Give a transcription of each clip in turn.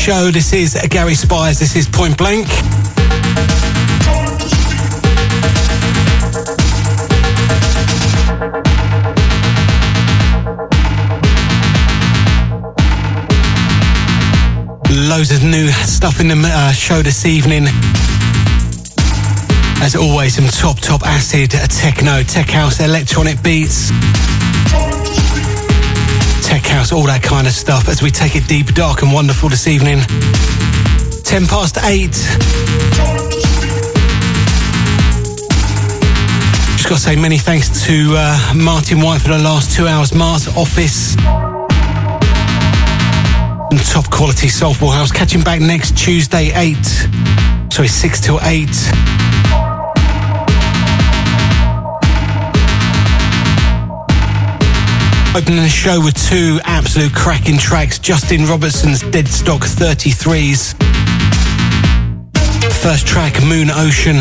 show. This is Gary Spires. This is Point Blank. Loads of new stuff in the uh, show this evening. As always, some top, top acid, techno, tech house, electronic beats, tech house, all that kind of stuff as we take it deep, dark, and wonderful this evening. 10 past 8. Just got to say many thanks to uh, Martin White for the last two hours. Mars Office. And top quality Soulful House. Catching back next Tuesday, 8. Sorry, 6 till 8. Opening the show with two absolute cracking tracks Justin Robertson's Deadstock 33s. First track, Moon Ocean.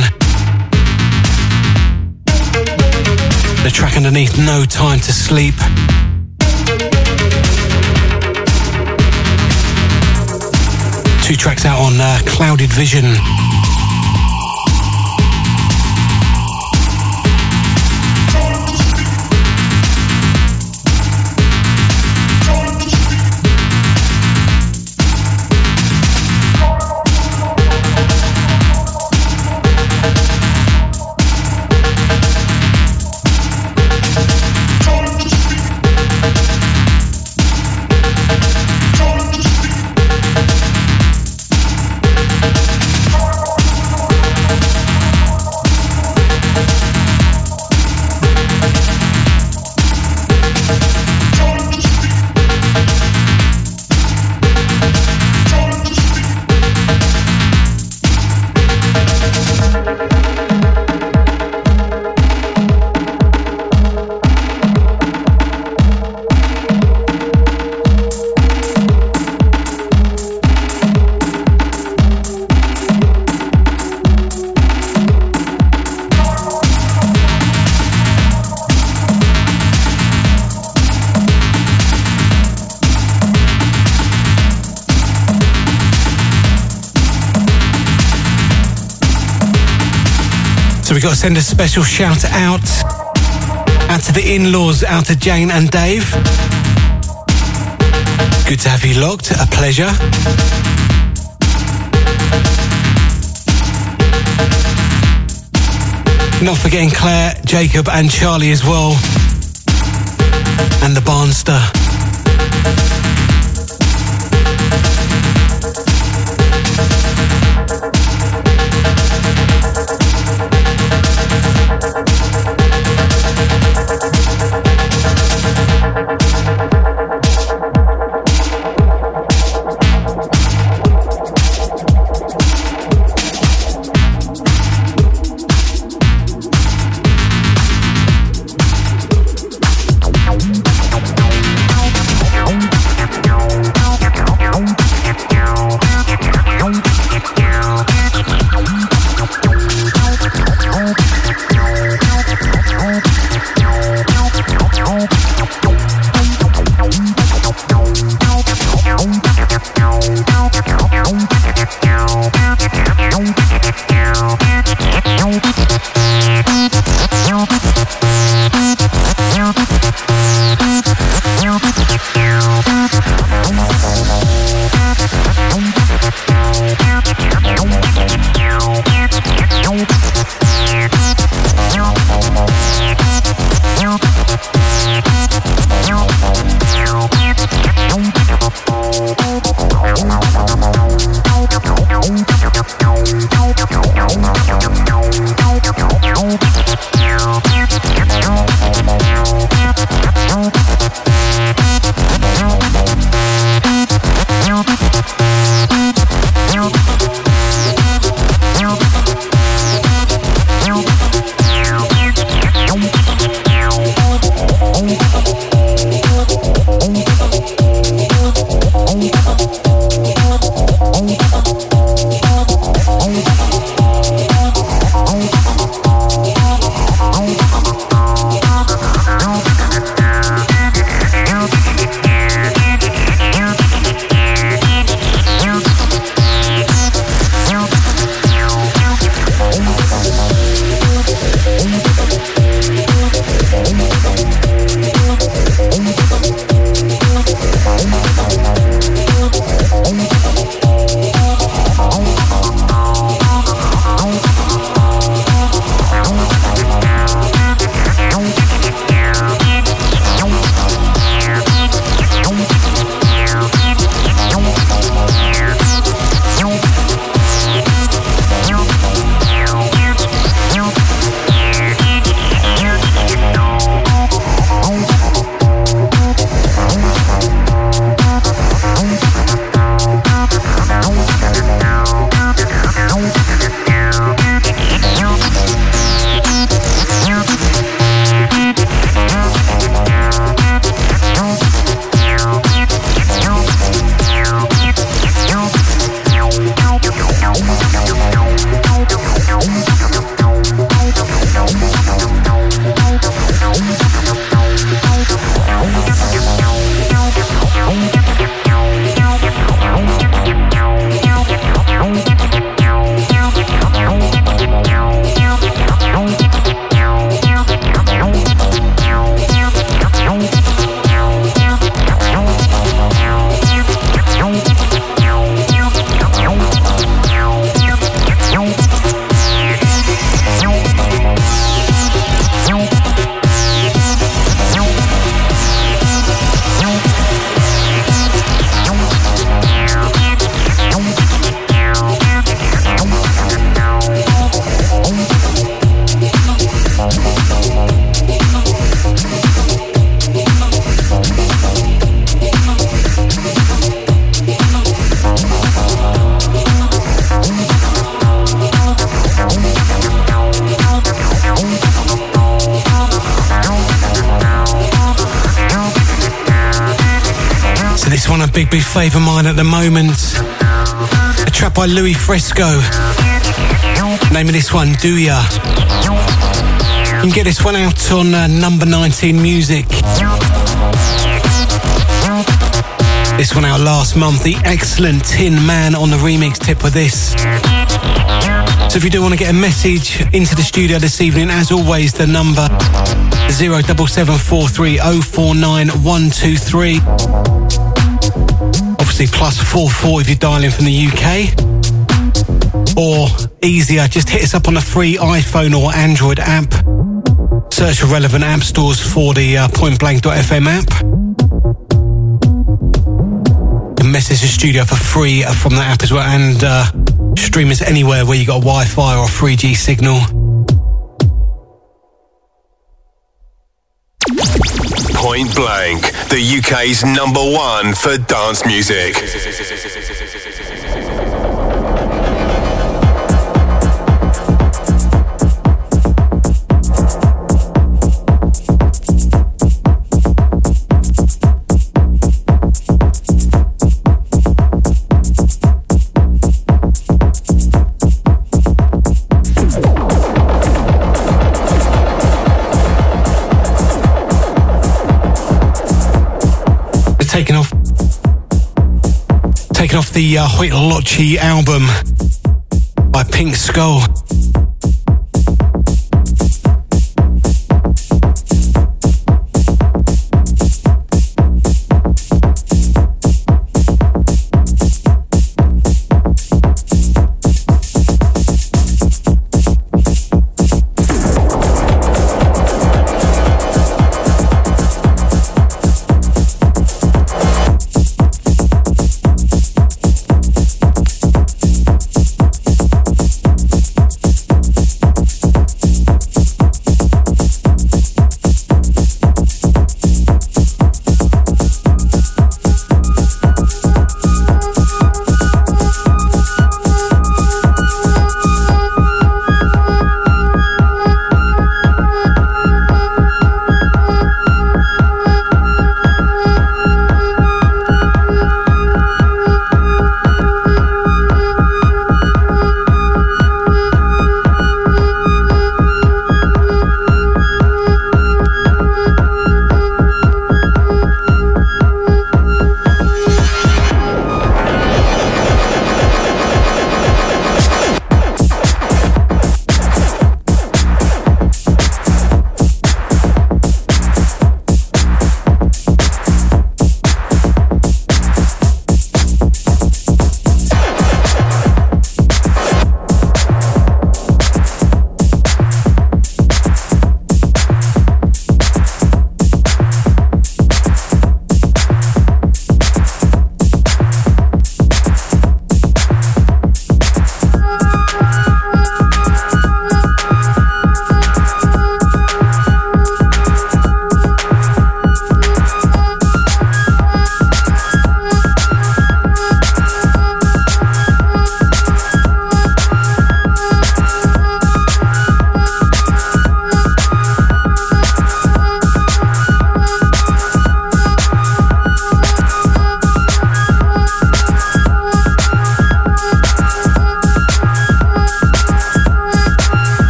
The track underneath, No Time to Sleep. Two tracks out on uh, Clouded Vision. Send a special shout out out to the in-laws, out to Jane and Dave. Good to have you locked. A pleasure. Not forgetting Claire, Jacob, and Charlie as well. And the Barnster. By Louis Fresco. Name of this one, Do Ya. You can get this one out on uh, number 19 music. This one out last month, the excellent Tin Man on the remix tip of this. So if you do want to get a message into the studio this evening, as always, the number 07743049123. Obviously plus 44 if you're dialing from the UK. Or easier, just hit us up on a free iPhone or Android app. Search for relevant app stores for the uh, pointblank.fm app And message the studio for free from that app as well and uh, stream us anywhere where you got Wi-Fi or 3G signal. Point Blank, the UK's number one for dance music. Taken off the uh, Hoyt album by Pink Skull.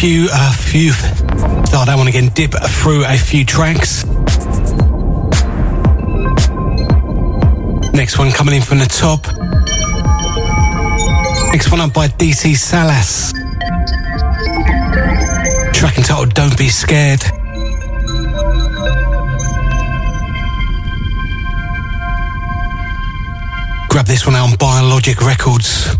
Few, a uh, few. Oh, that one again. Dip through a few tracks. Next one coming in from the top. Next one up by DC Salas. Track entitled Don't Be Scared. Grab this one out on Biologic Records.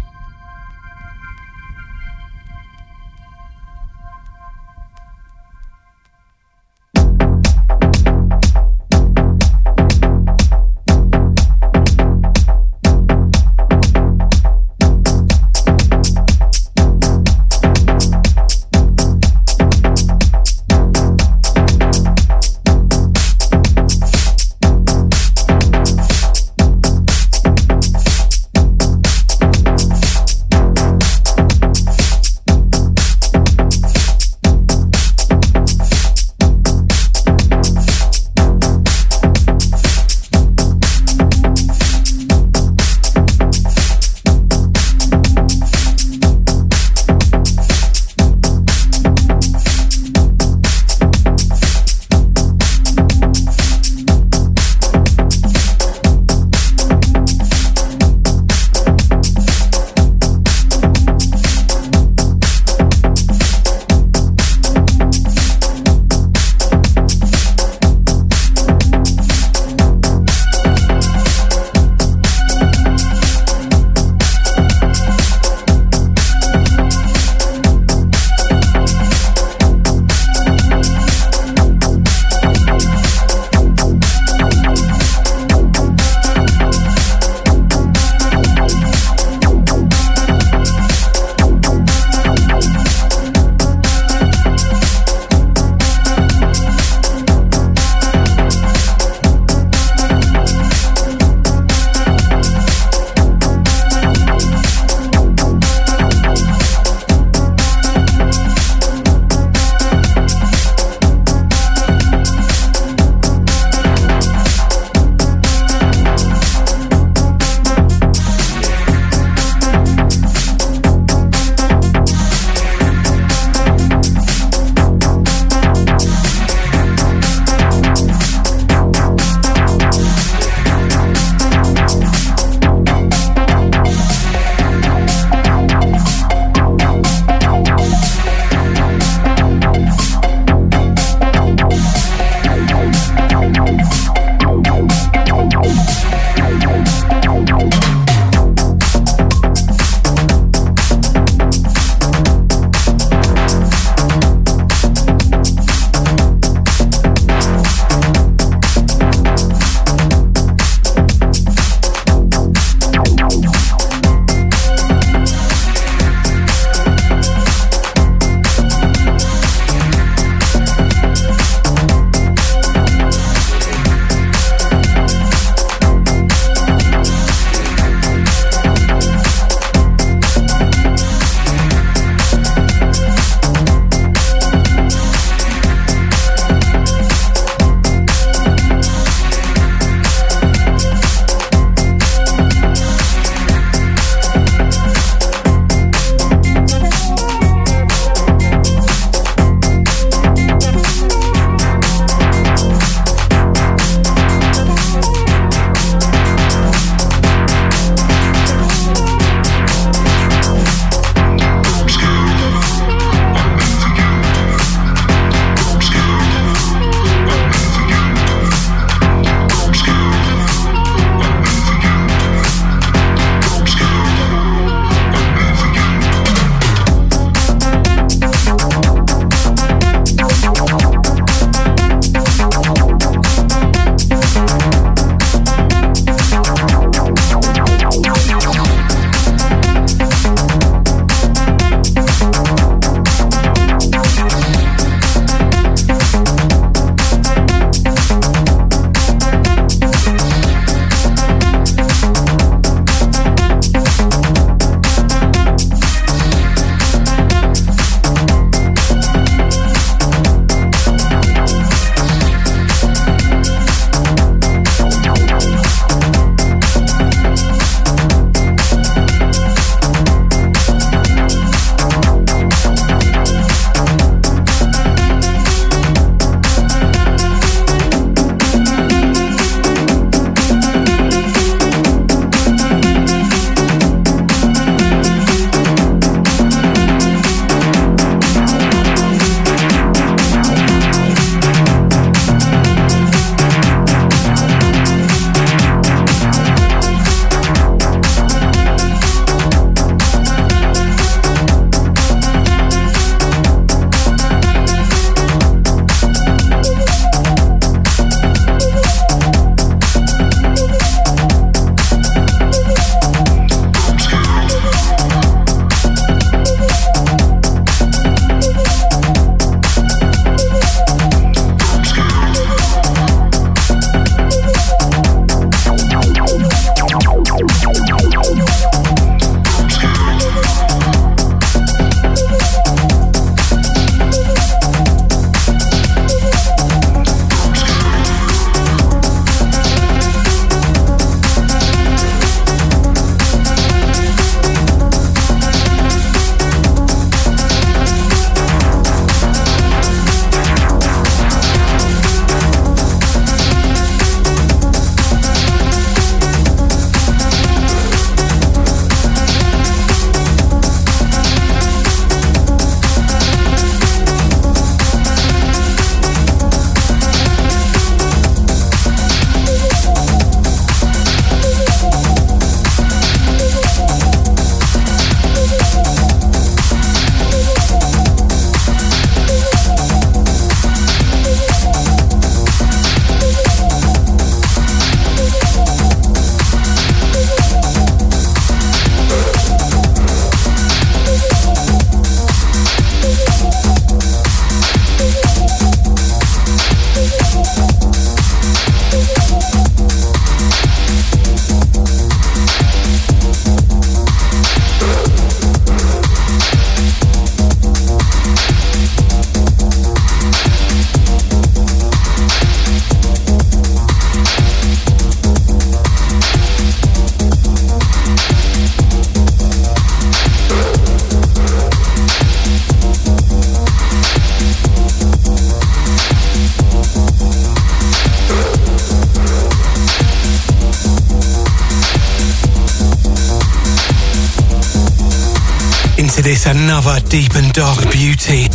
To another deep and dark beauty.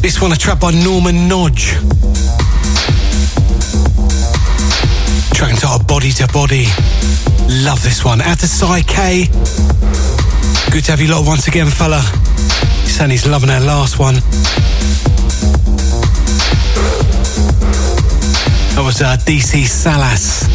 This one a track by Norman Nodge. Track entitled Body to Body. Love this one. Out to Psy K. Good to have you lot once again, fella. He's loving that last one. That was uh, DC Salas.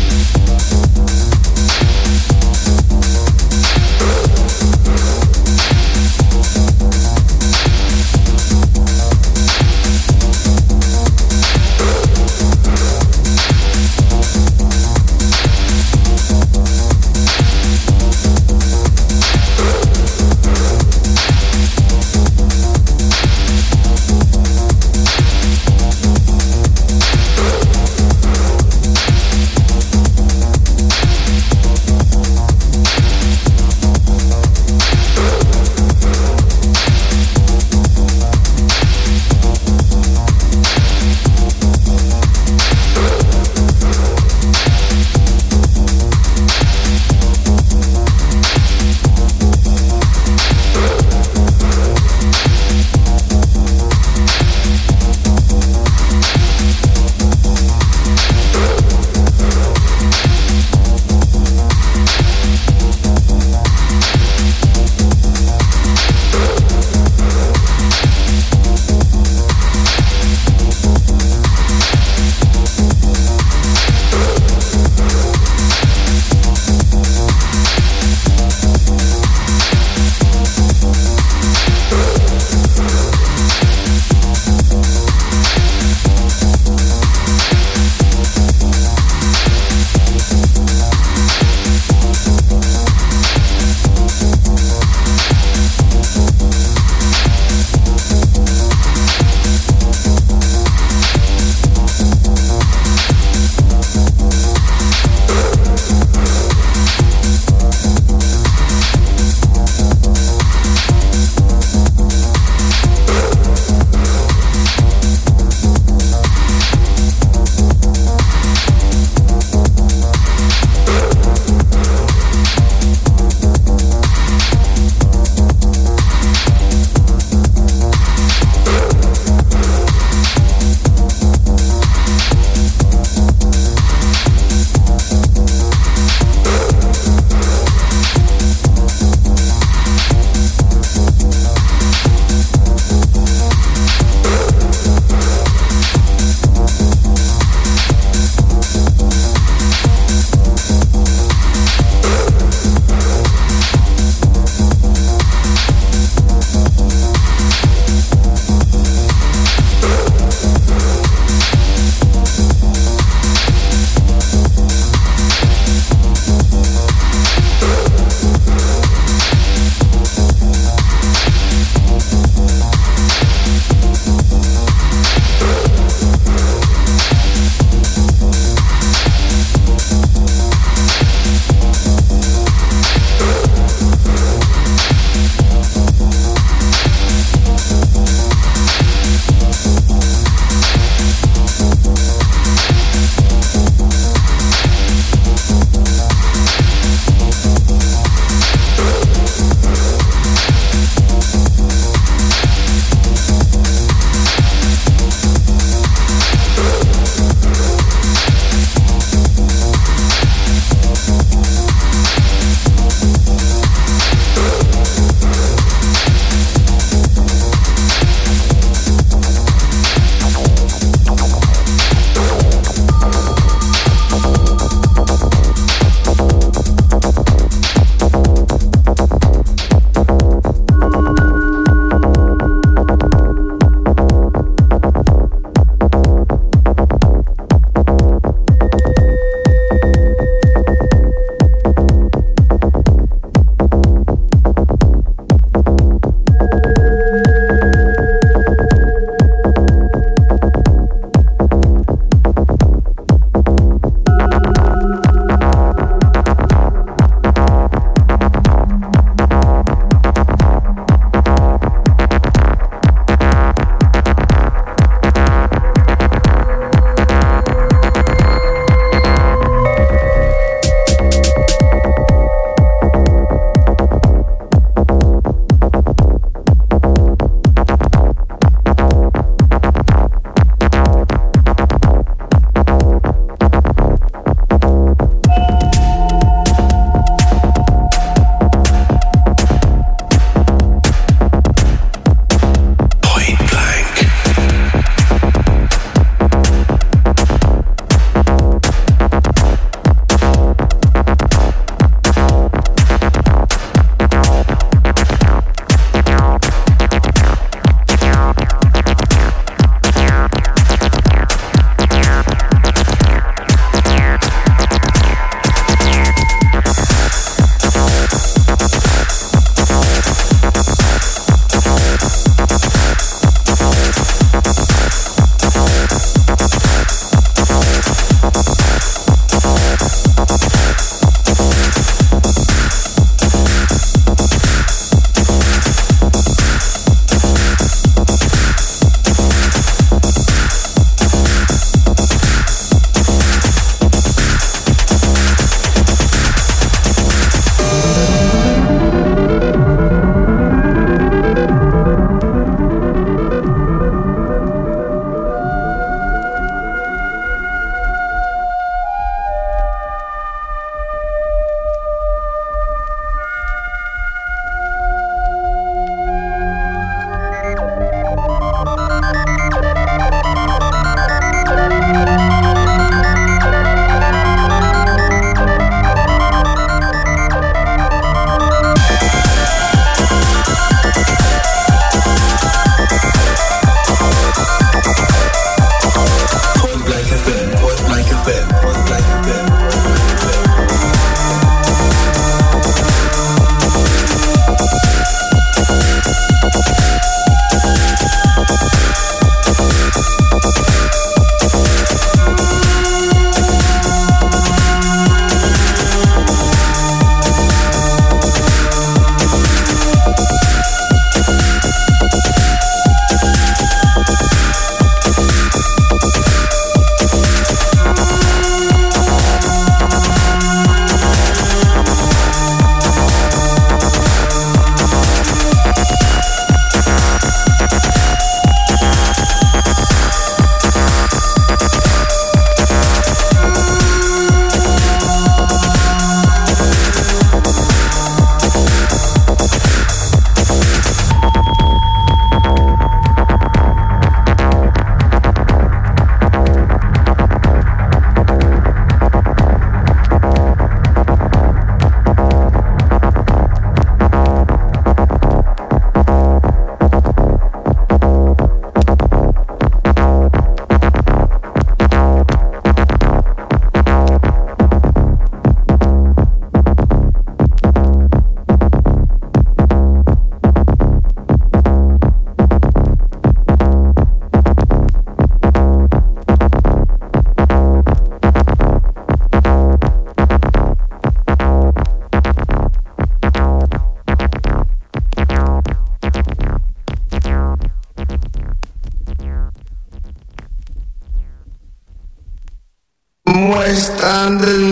grande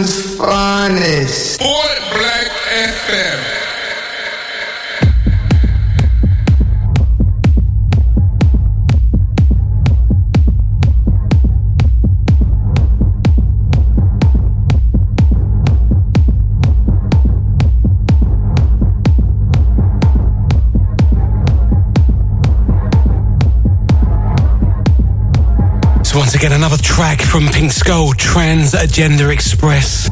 from Pink Skull, Trans Agenda Express.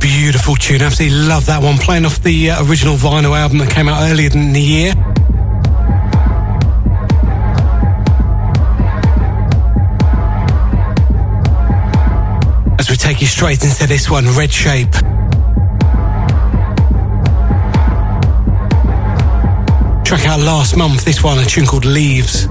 Beautiful tune, absolutely love that one. Playing off the uh, original vinyl album that came out earlier in the year. As we take you straight into this one, Red Shape. Track out last month, this one, a tune called Leaves.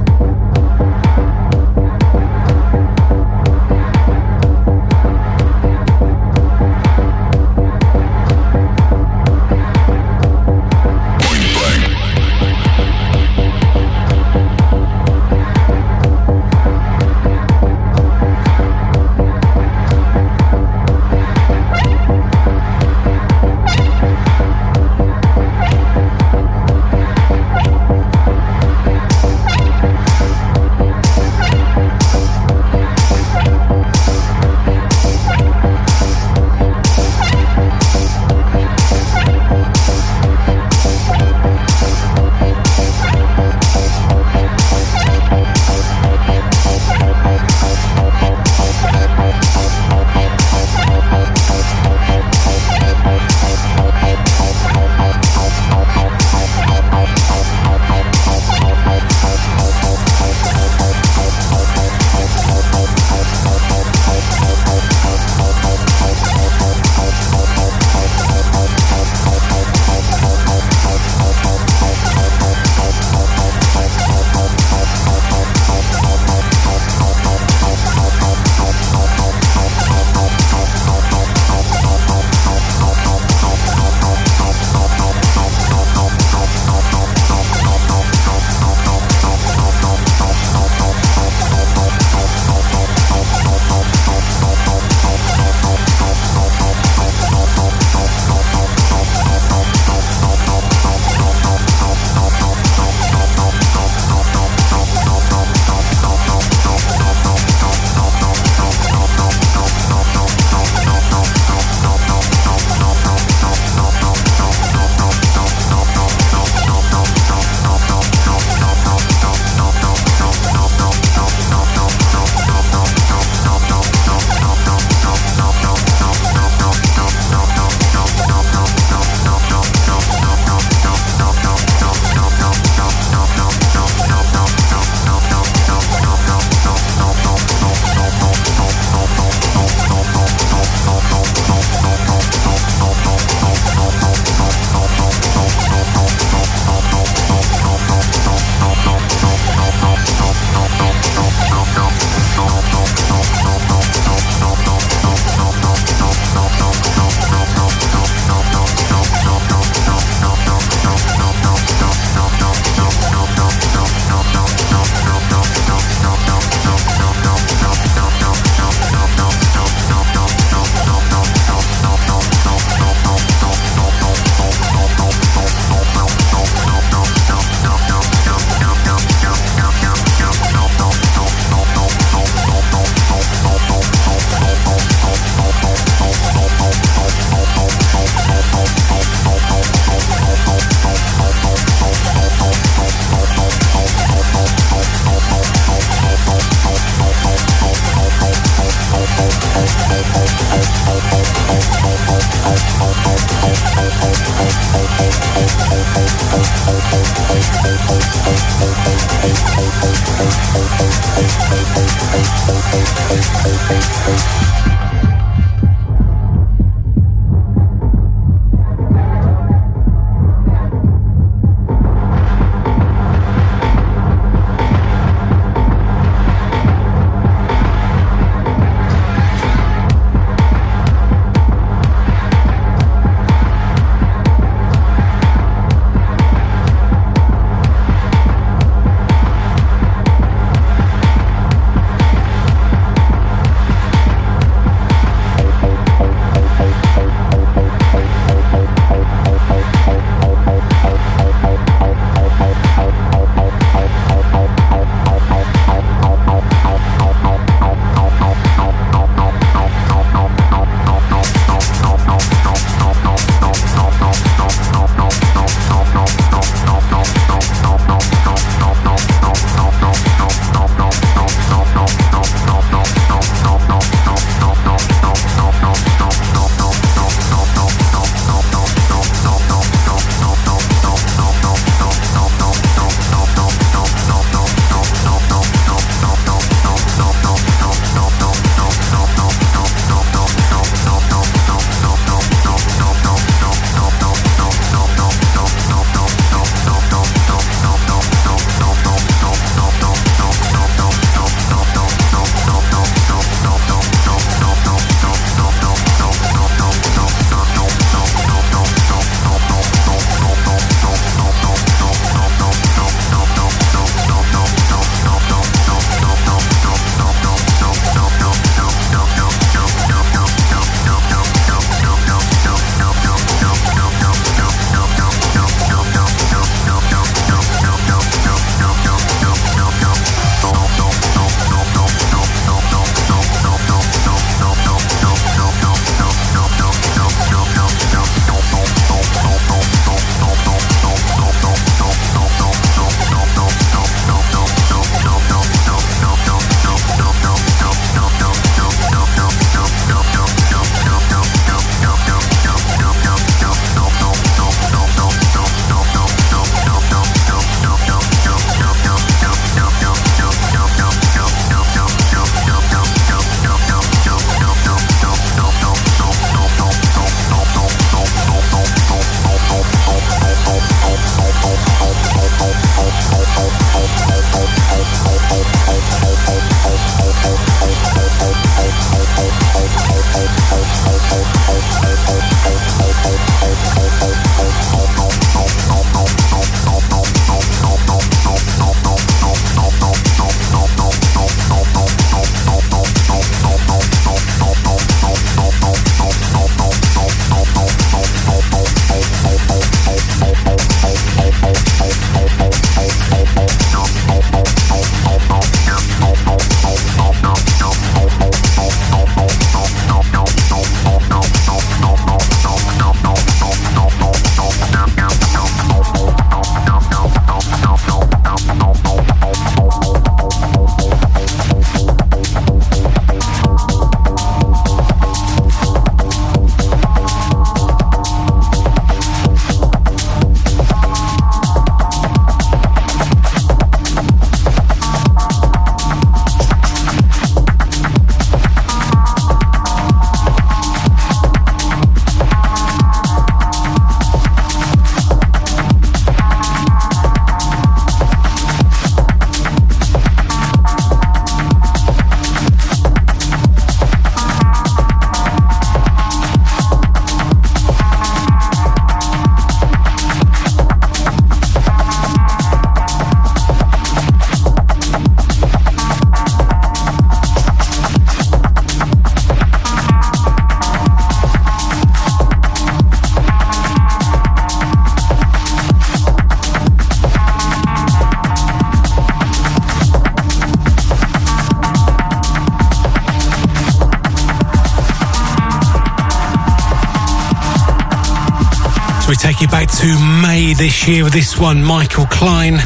You back to May this year with this one, Michael Klein.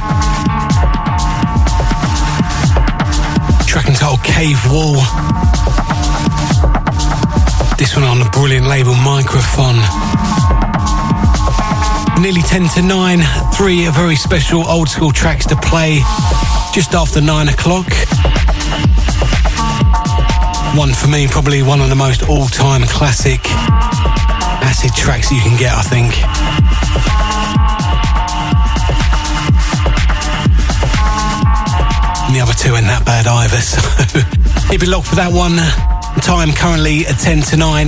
Track entitled Cave Wall. This one on the brilliant label Microphone. Nearly 10 to 9, three very special old school tracks to play just after 9 o'clock. One for me, probably one of the most all time classic acid tracks you can get, I think. The other two ain't that bad either, so keep it locked for that one. Time currently at 10 to 9.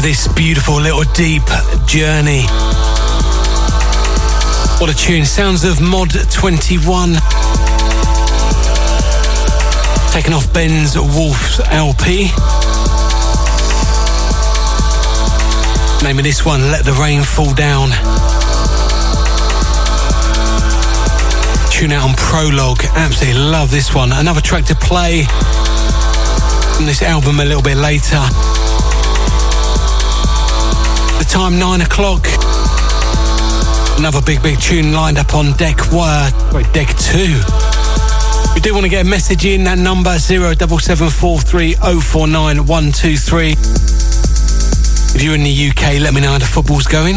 To this beautiful little deep journey. What a tune. Sounds of Mod 21. Taken off Ben's Wolf's LP. Name of this one, Let the Rain Fall Down. Tune out on Prologue. Absolutely love this one. Another track to play on this album a little bit later. Time, nine o'clock. Another big, big tune lined up on deck wire, wait, deck two. We do want to get a message in that number zero double seven four three oh four nine one two three. If you're in the UK, let me know how the football's going.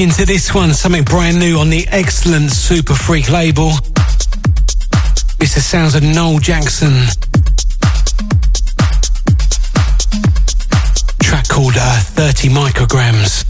Into this one, something brand new on the excellent Super Freak label. It's the sounds of Noel Jackson. Track called uh, 30 Micrograms.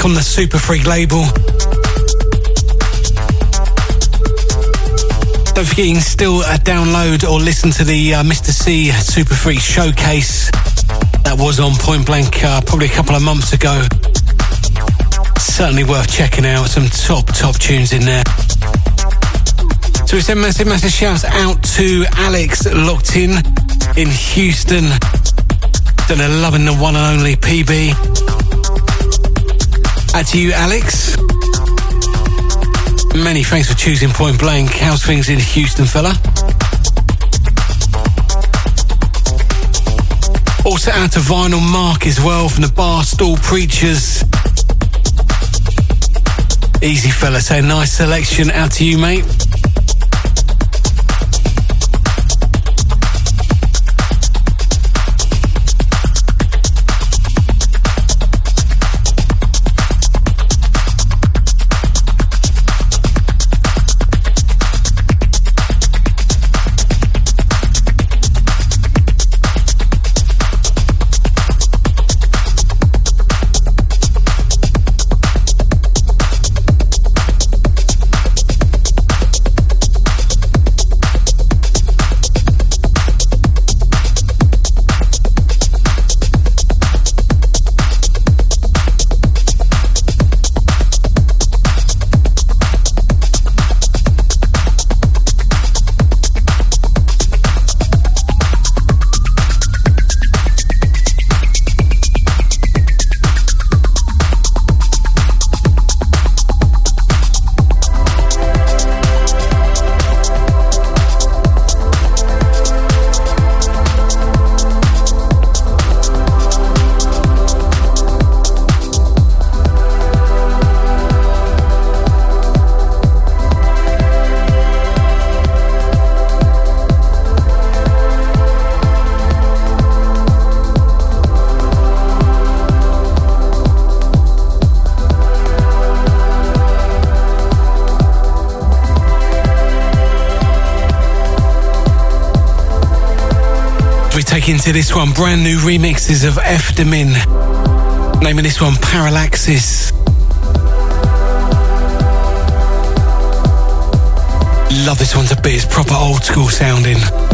Track on the Superfreq label. Don't forget you can still uh, download or listen to the uh, Mr. C Superfreq showcase that was on Point Blank uh, probably a couple of months ago. Certainly worth checking out. Some top, top tunes in there. So we send massive, massive shouts out to Alex locked in in Houston. Done a loving the one and only PB. To you, Alex. Many thanks for choosing Point Blank. How's things in Houston, fella? Also out to Vinyl Mark as well from the Barstool Preachers. Easy fella, so nice selection. Out to you, mate. Into this one. Brand new remixes of Efdemin. Naming this one Parallaxis. Love this one to. It's proper old school sounding.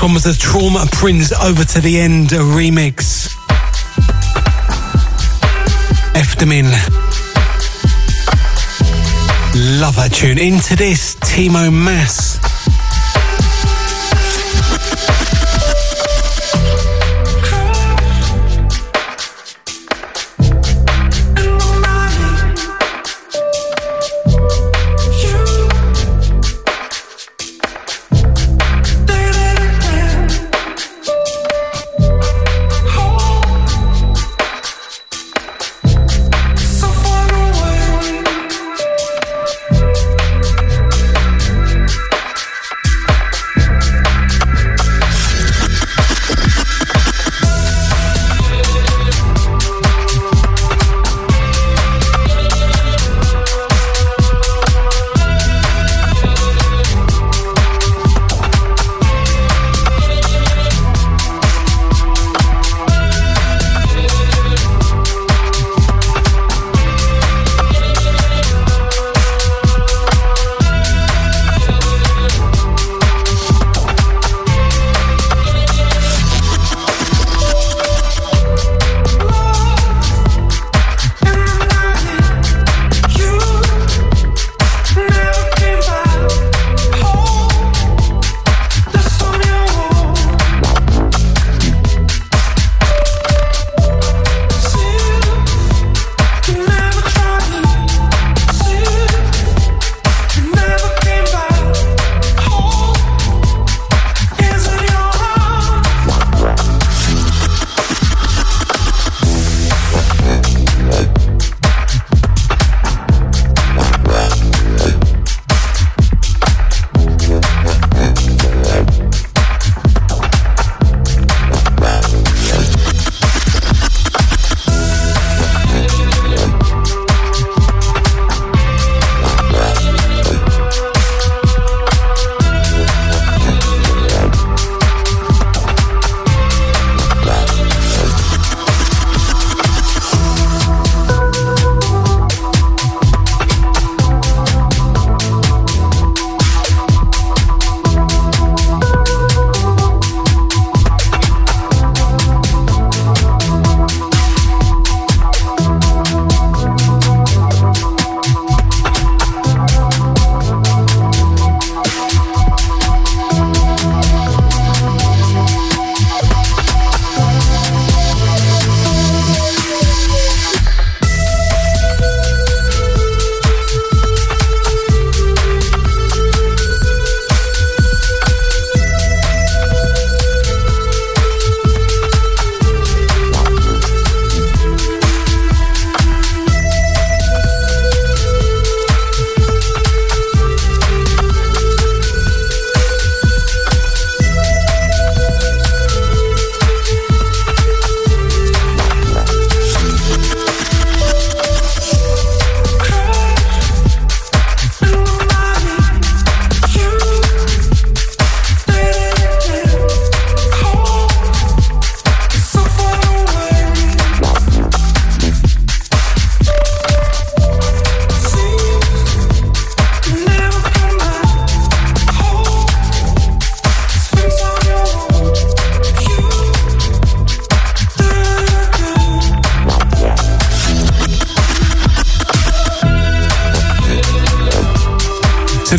Last one was the Trauma Prince Over to the End remix. Efdemin. Love that tune. Into this, Timo Maas.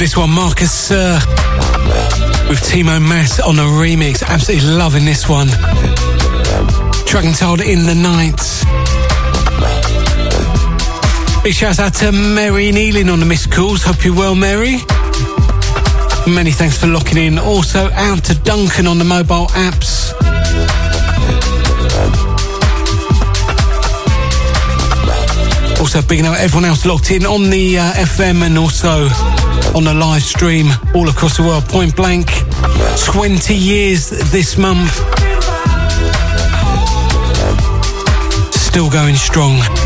This one, Marcus uh, with Timo Maas on a remix. Absolutely loving this one. Track entitled In the Night. Big shout out to Mary Neeling on the missed calls. Hope you're well, Mary. Many thanks for locking in. Also out to Duncan on the mobile apps. Also, big out everyone else locked in on the uh, FM and also on the live stream all across the world. Point blank, 20 years this month. Still going strong.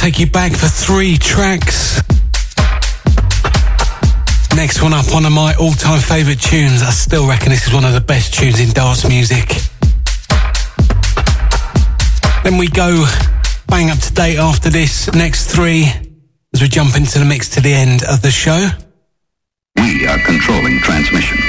Take you back for three tracks. Next one up, one of my all-time favourite tunes. I still reckon this is one of the best tunes in dance music. Then we go bang up to date after this next three as we jump into the mix to the end of the show. We are controlling transmission.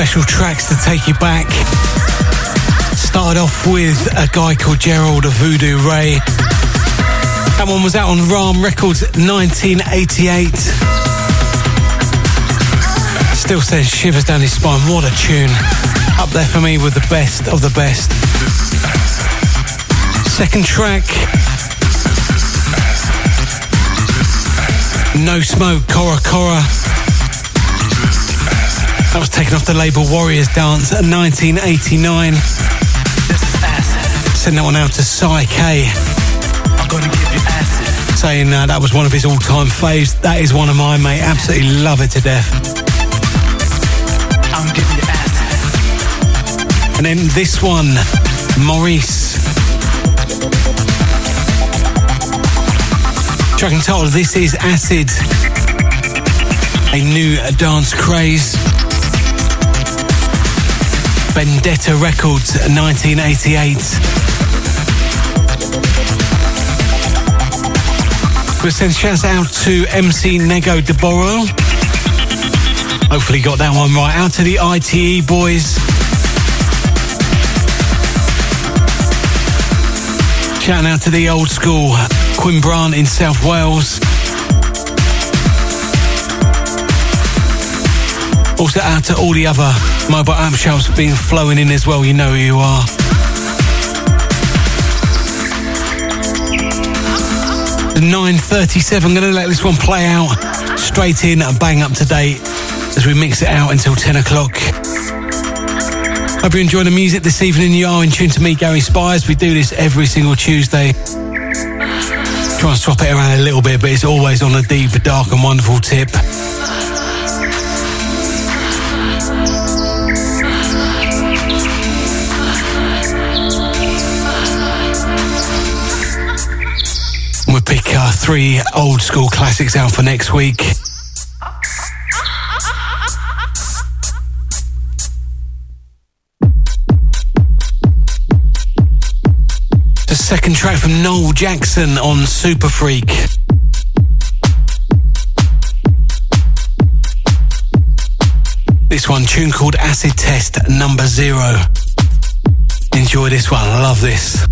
Special tracks to take you back. Started off with a guy called Gerald of Voodoo Ray. That one was out on Rham Records 1988. Still sends shivers down his spine. What a tune. Up there for me with the best of the best. Second track. No Smoke, Koro Koro. That was taken off the label Warriors Dance at 1989. Send that one out to Psy K. Saying uh, that was one of his all-time faves. That is one of mine, mate. Absolutely love it to death. I'm giving you acid. And then this one, Maurice. Track entitled This Is Acid. A new dance craze. Vendetta Records, 1988. We'll send shouts out to MC Nego de DeBoro. Hopefully got that one right. Out to the ITE boys. Shouting out to the old school Cwmbran in South Wales. Also out to all the other mobile amp shelves being flowing in as well. You know who you are. The 9.37, I'm going to let this one play out straight in and bang up to date as we mix it out until 10 o'clock. Hope you enjoy the music this evening. You are in tune to me, Gary Spires. We do this every single Tuesday. Try and swap it around a little bit, but it's always on a deep, dark and wonderful tip. Three old school classics out for next week. The second track from Noel Jackson on Superfreq. This one, tune called Acid Test Number Zero. Enjoy this one, I love this.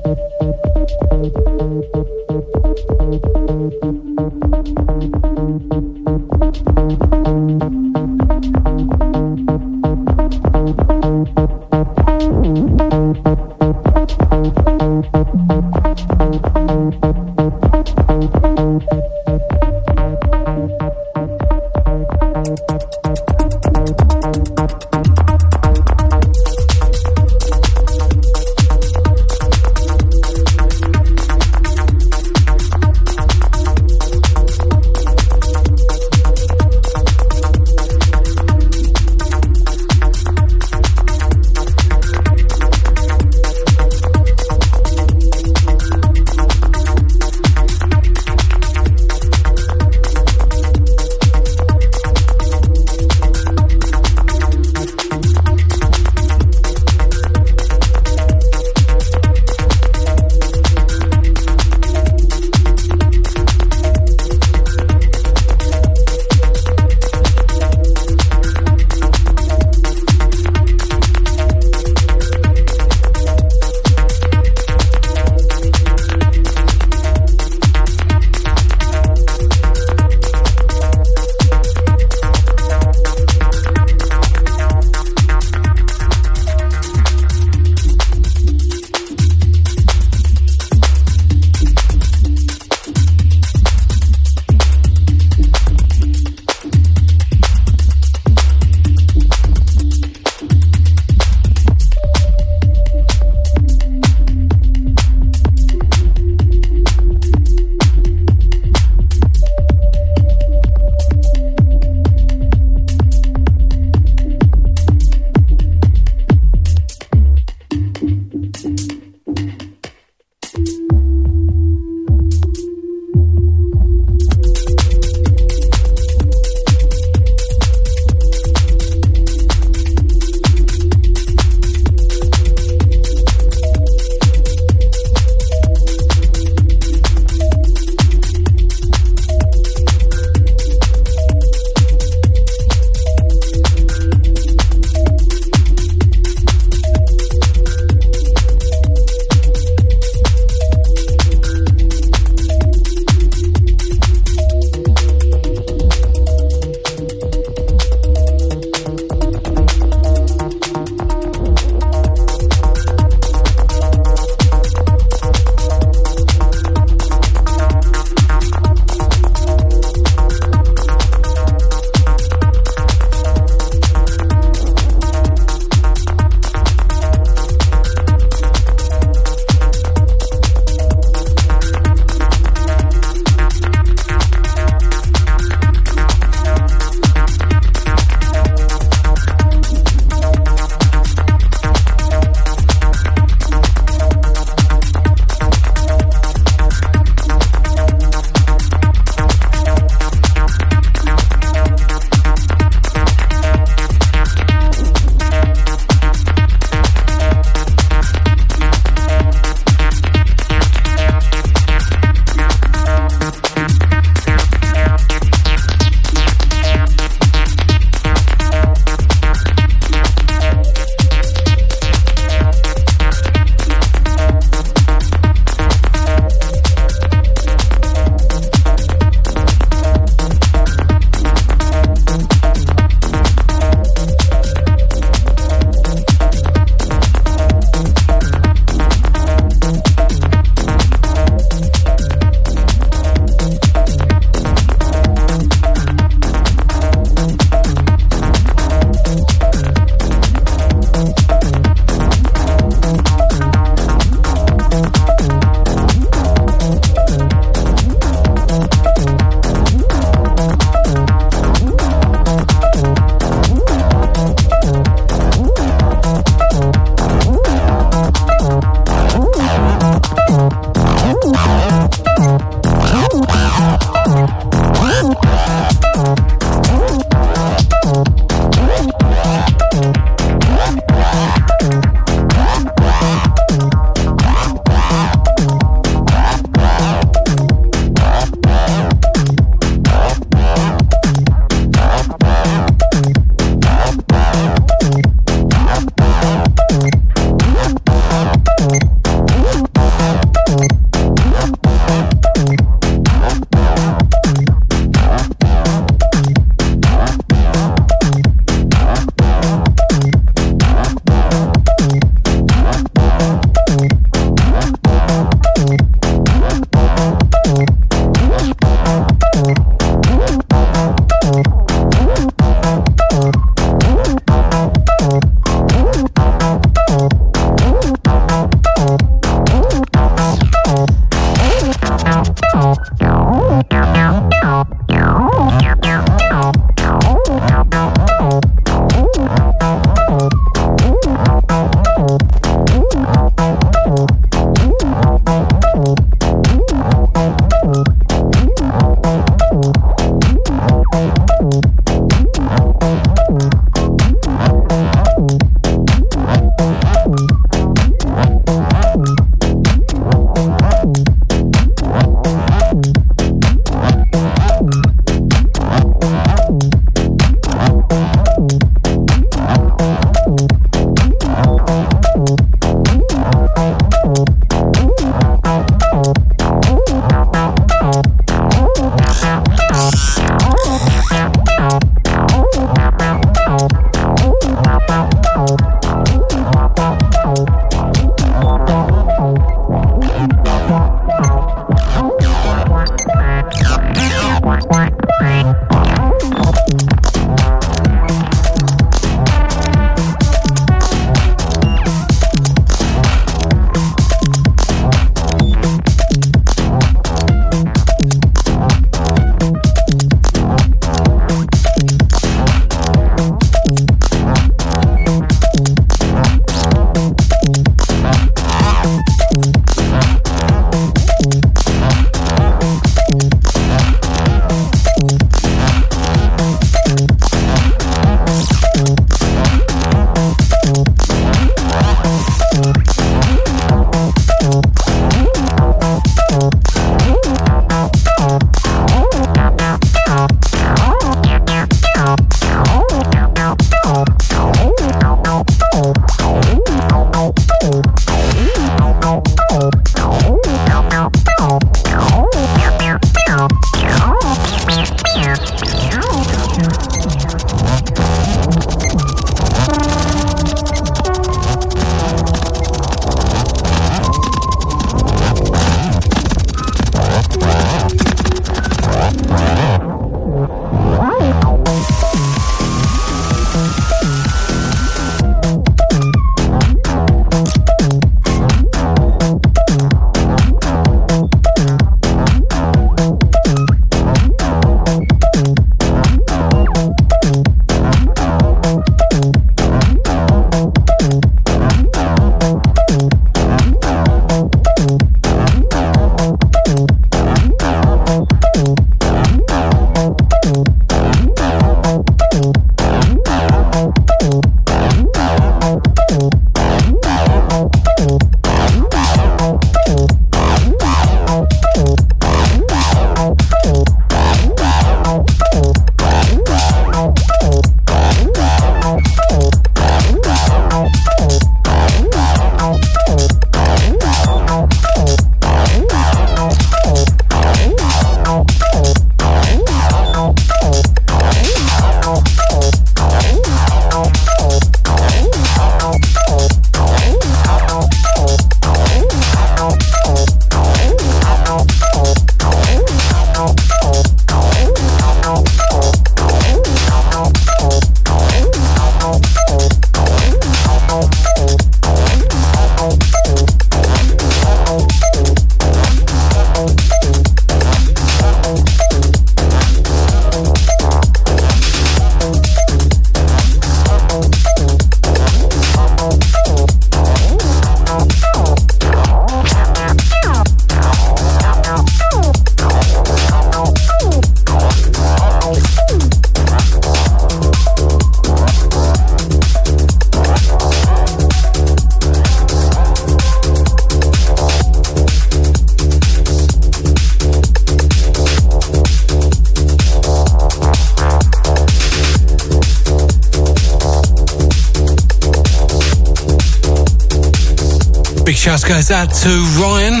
Shouts goes out to Ryan.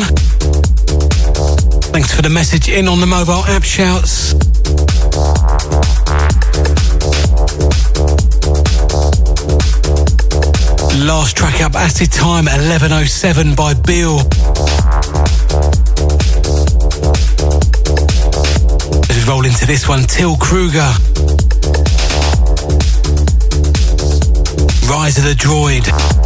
Thanks for the message in on the mobile app shouts. Last track up, Acid Time 1107 by Bill. Let's roll into this one, Till Kruger. Rise of the Droid.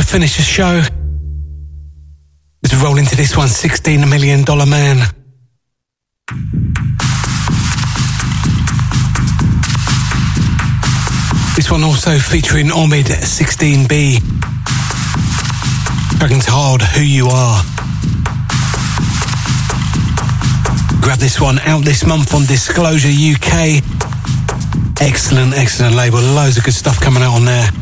To finish the show. Let's roll into this one, $16 million man. This one also featuring Omid 16B. Dragon's Hard, Who You Are. Grab this one out this month on Disclosure UK. Excellent, excellent label. Loads of good stuff coming out on there.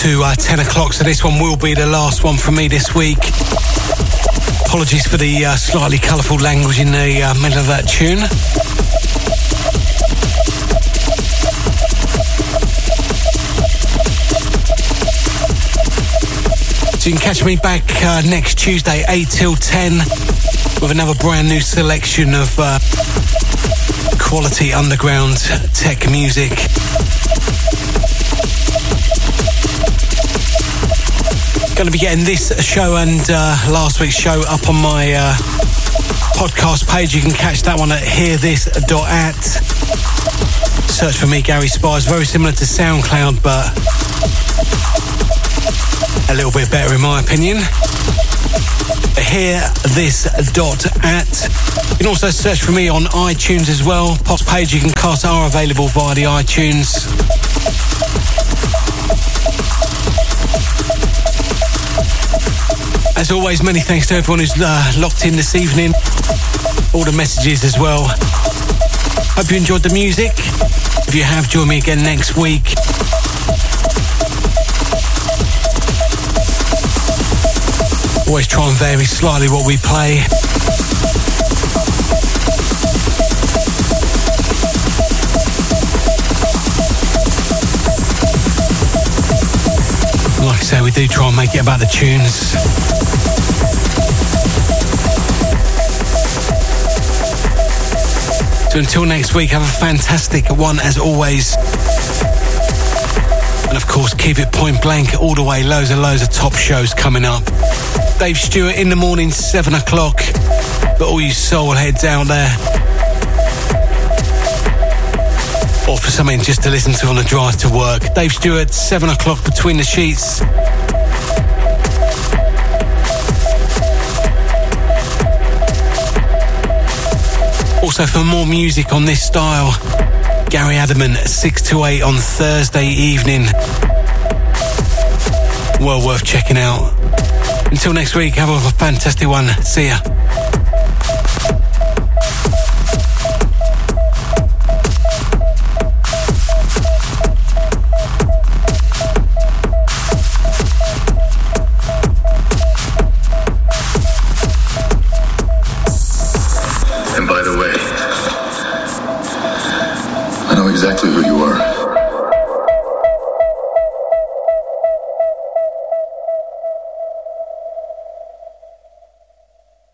To uh, 10 o'clock, so this one will be the last one from me this week. Apologies for the uh, slightly colourful language in the uh, middle of that tune. So you can catch me back uh, next Tuesday, 8 till 10, with another brand new selection of uh, quality underground tech music. Going to be getting this show and uh, last week's show up on my uh, podcast page. You can catch that one at hearthis.at. Search for me, Gary Spires. Very similar to SoundCloud, but a little bit better in my opinion. Hear this dot at. You can also search for me on iTunes as well. Post page you can cast are available via the iTunes. As always, many thanks to everyone who's uh, locked in this evening. All the messages as well. Hope you enjoyed the music. If you have, join me again next week. Always try and vary slightly what we play. Like I say, we do try and make it about the tunes. So until next week, have a fantastic one as always. And of course, keep it point blank all the way. Loads and loads of top shows coming up. Dave Stewart in the morning, 7 o'clock. But all you soul heads out there. Or for something just to listen to on the drive to work. Dave Stewart, 7 o'clock between the sheets. Also, for more music on this style, Gary Adamant, 6 to 8 on Thursday evening. Well worth checking out. Until next week, have a fantastic one. See ya.